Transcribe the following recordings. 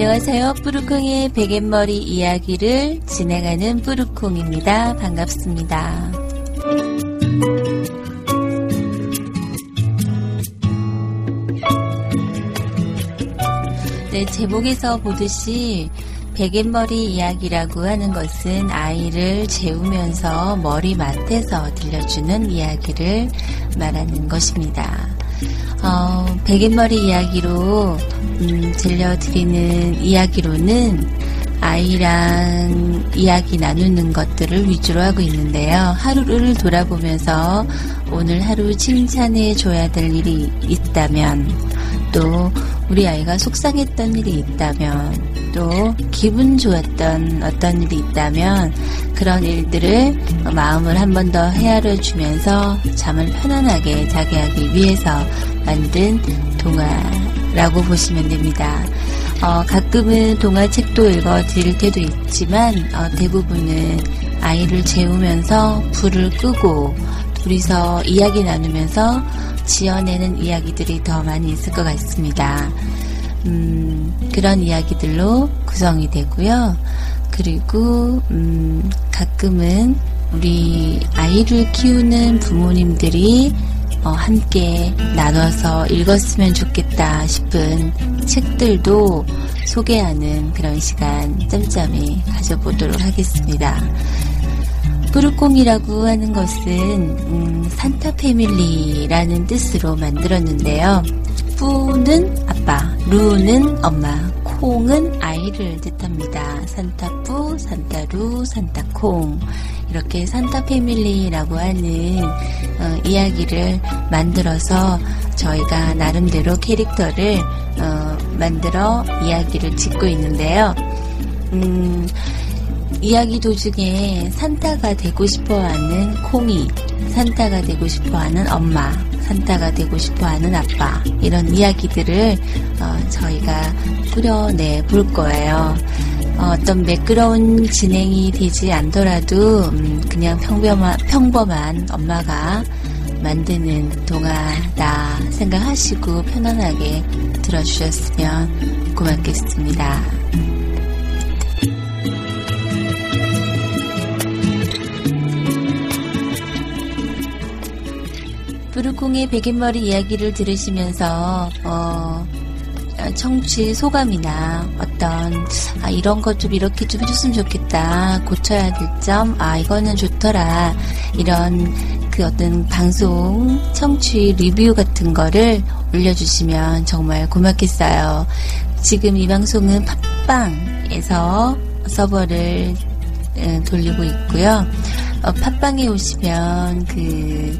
안녕하세요. 뿌르콩의 베갯머리 이야기를 진행하는 뿌르콩입니다. 반갑습니다. 네, 제목에서 보듯이 베갯머리 이야기라고 하는 것은 아이를 재우면서 머리맡에서 들려주는 이야기를 말하는 것입니다. 어, 베갯머리 이야기로 음, 들려드리는 이야기로는 아이랑 이야기 나누는 것들을 위주로 하고 있는데요. 하루를 돌아보면서 오늘 하루 칭찬해 줘야 될 일이 있다면 또 우리 아이가 속상했던 일이 있다면 또 기분 좋았던 어떤 일이 있다면 그런 일들을 마음을 한 번 더 헤아려 주면서 잠을 편안하게 자게 하기 위해서 만든 동화라고 보시면 됩니다. 어, 가끔은 동화책도 읽어 드릴 때도 있지만 어, 대부분은 아이를 재우면서 불을 끄고 둘이서 이야기 나누면서 지어내는 이야기들이 더 많이 있을 것 같습니다. 음, 그런 이야기들로 구성이 되고요. 그리고 음, 가끔은 우리 아이를 키우는 부모님들이 어, 함께 나눠서 읽었으면 좋겠다 싶은 책들도 소개하는 그런 시간 짬짬이 가져보도록 하겠습니다. 뿌르콩이라고 하는 것은 음, 산타 패밀리라는 뜻으로 만들었는데요. 뿌는 아빠, 루는 엄마, 콩은 아이를 뜻합니다. 산타뿌, 산타루, 산타콩. 이렇게 산타 패밀리라고 하는 어, 이야기를 만들어서 저희가 나름대로 캐릭터를 어, 만들어 이야기를 짓고 있는데요. 음, 이야기 도중에 산타가 되고 싶어 하는 콩이, 산타가 되고 싶어 하는 엄마, 산타가 되고 싶어 하는 아빠, 이런 이야기들을 어, 저희가 꾸려내 볼 거예요. 어, 떤 매끄러운 진행이 되지 않더라도 음, 그냥 평범한, 평범한 엄마가 만드는 동화다 생각하시고 편안하게 들어주셨으면 고맙겠습니다. 부르콩의 베갯머리 이야기를 들으시면서 어, 청취 소감이나 어떤 아, 이런 것 좀 이렇게 좀 해줬으면 좋겠다 고쳐야 될 점 아 이거는 좋더라 이런 그 어떤 방송 청취 리뷰 같은 거를 올려주시면 정말 고맙겠어요. 지금 이 방송은 팟빵에서 서버를 돌리고 있고요. 어, 팟빵에 오시면 그,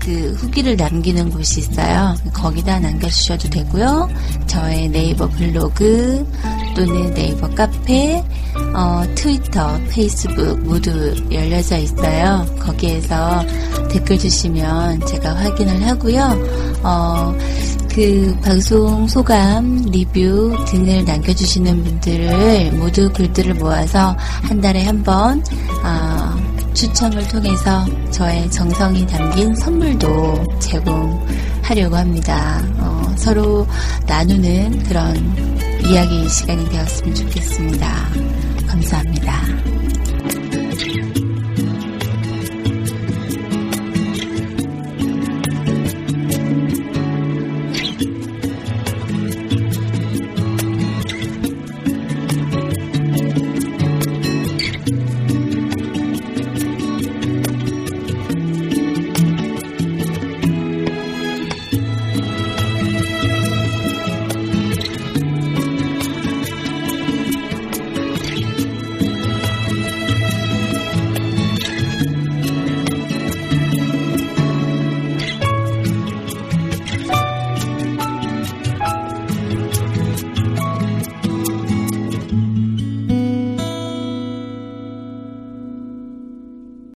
그 후기를 남기는 곳이 있어요. 거기다 남겨주셔도 되고요. 저의 네이버 블로그 또는 네이버 카페, 어, 트위터, 페이스북 모두 열려져 있어요. 거기에서 댓글 주시면 제가 확인을 하고요. 어, 그 방송 소감, 리뷰 등을 남겨주시는 분들을 모두 글들을 모아서 한 달에 한 번, 어, 추첨을 통해서 저의 정성이 담긴 선물도 제공하려고 합니다. 어, 서로 나누는 그런 이야기 시간이 되었으면 좋겠습니다. 감사합니다.